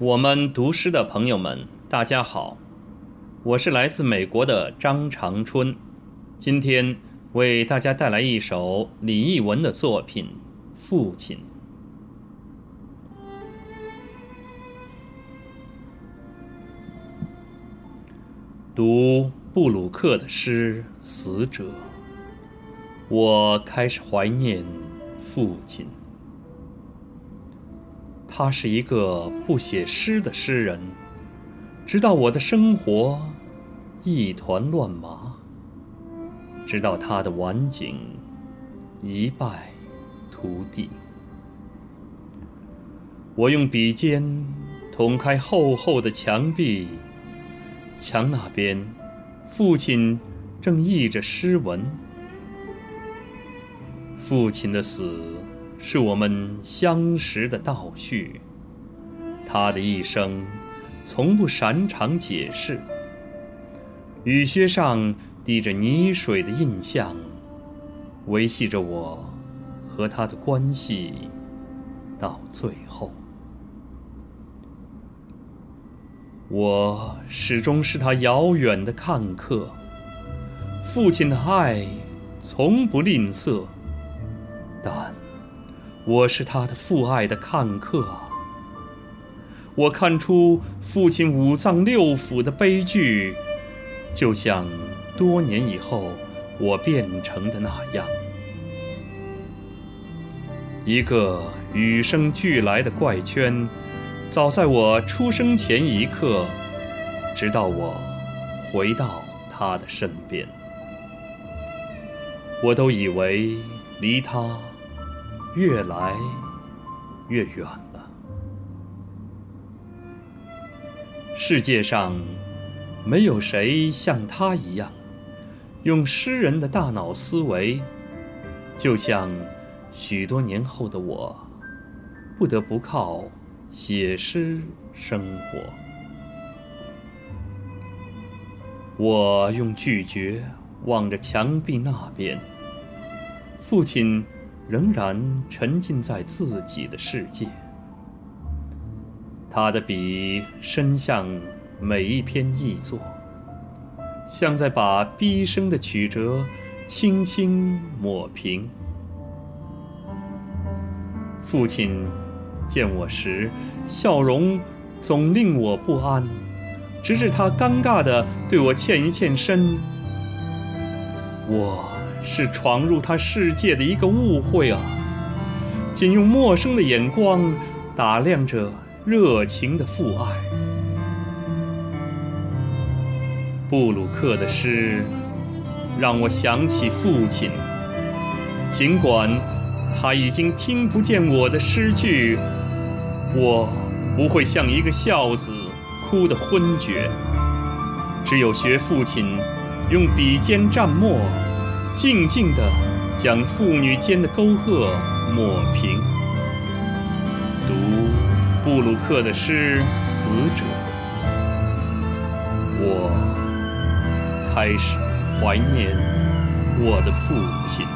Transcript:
我们读诗的朋友们，大家好，我是来自美国的张长春，今天为大家带来一首李义文的作品《父亲》。读布鲁克的诗《死者》，我开始怀念父亲。他是一个不写诗的诗人，直到我的生活一团乱麻，直到他的晚景一败涂地。我用笔尖捅开厚厚的墙壁，墙那边，父亲正译着诗文。父亲的死。是我们相识的倒叙。他的一生从不擅长解释。雨靴上滴着泥水的印象，维系着我和他的关系到最后。我始终是他遥远的看客。父亲的爱从不吝啬，但。我是他的父爱的看客，我看出父亲五脏六腑的悲剧，就像多年以后我变成的那样，一个与生俱来的怪圈，早在我出生前一刻，直到我回到他的身边，我都以为离他。越来越远了。世界上没有谁像他一样，用诗人的大脑思维，就像许多年后的我，不得不靠写诗生活。我用拒绝望着墙壁那边，父亲。仍然沉浸在自己的世界，他的笔伸向每一篇译作，像在把毕生的曲折轻轻抹平。父亲见我时，笑容总令我不安，直至他尴尬地对我欠一欠身。我。是闯入他世界的一个误会啊！仅用陌生的眼光打量着热情的父爱。布鲁克的诗让我想起父亲，尽管他已经听不见我的诗句，我不会像一个孝子哭得昏厥。只有学父亲，用笔尖蘸墨。静静地将父女间的沟壑抹平。读布鲁克的诗《死者》，我开始怀念我的父亲。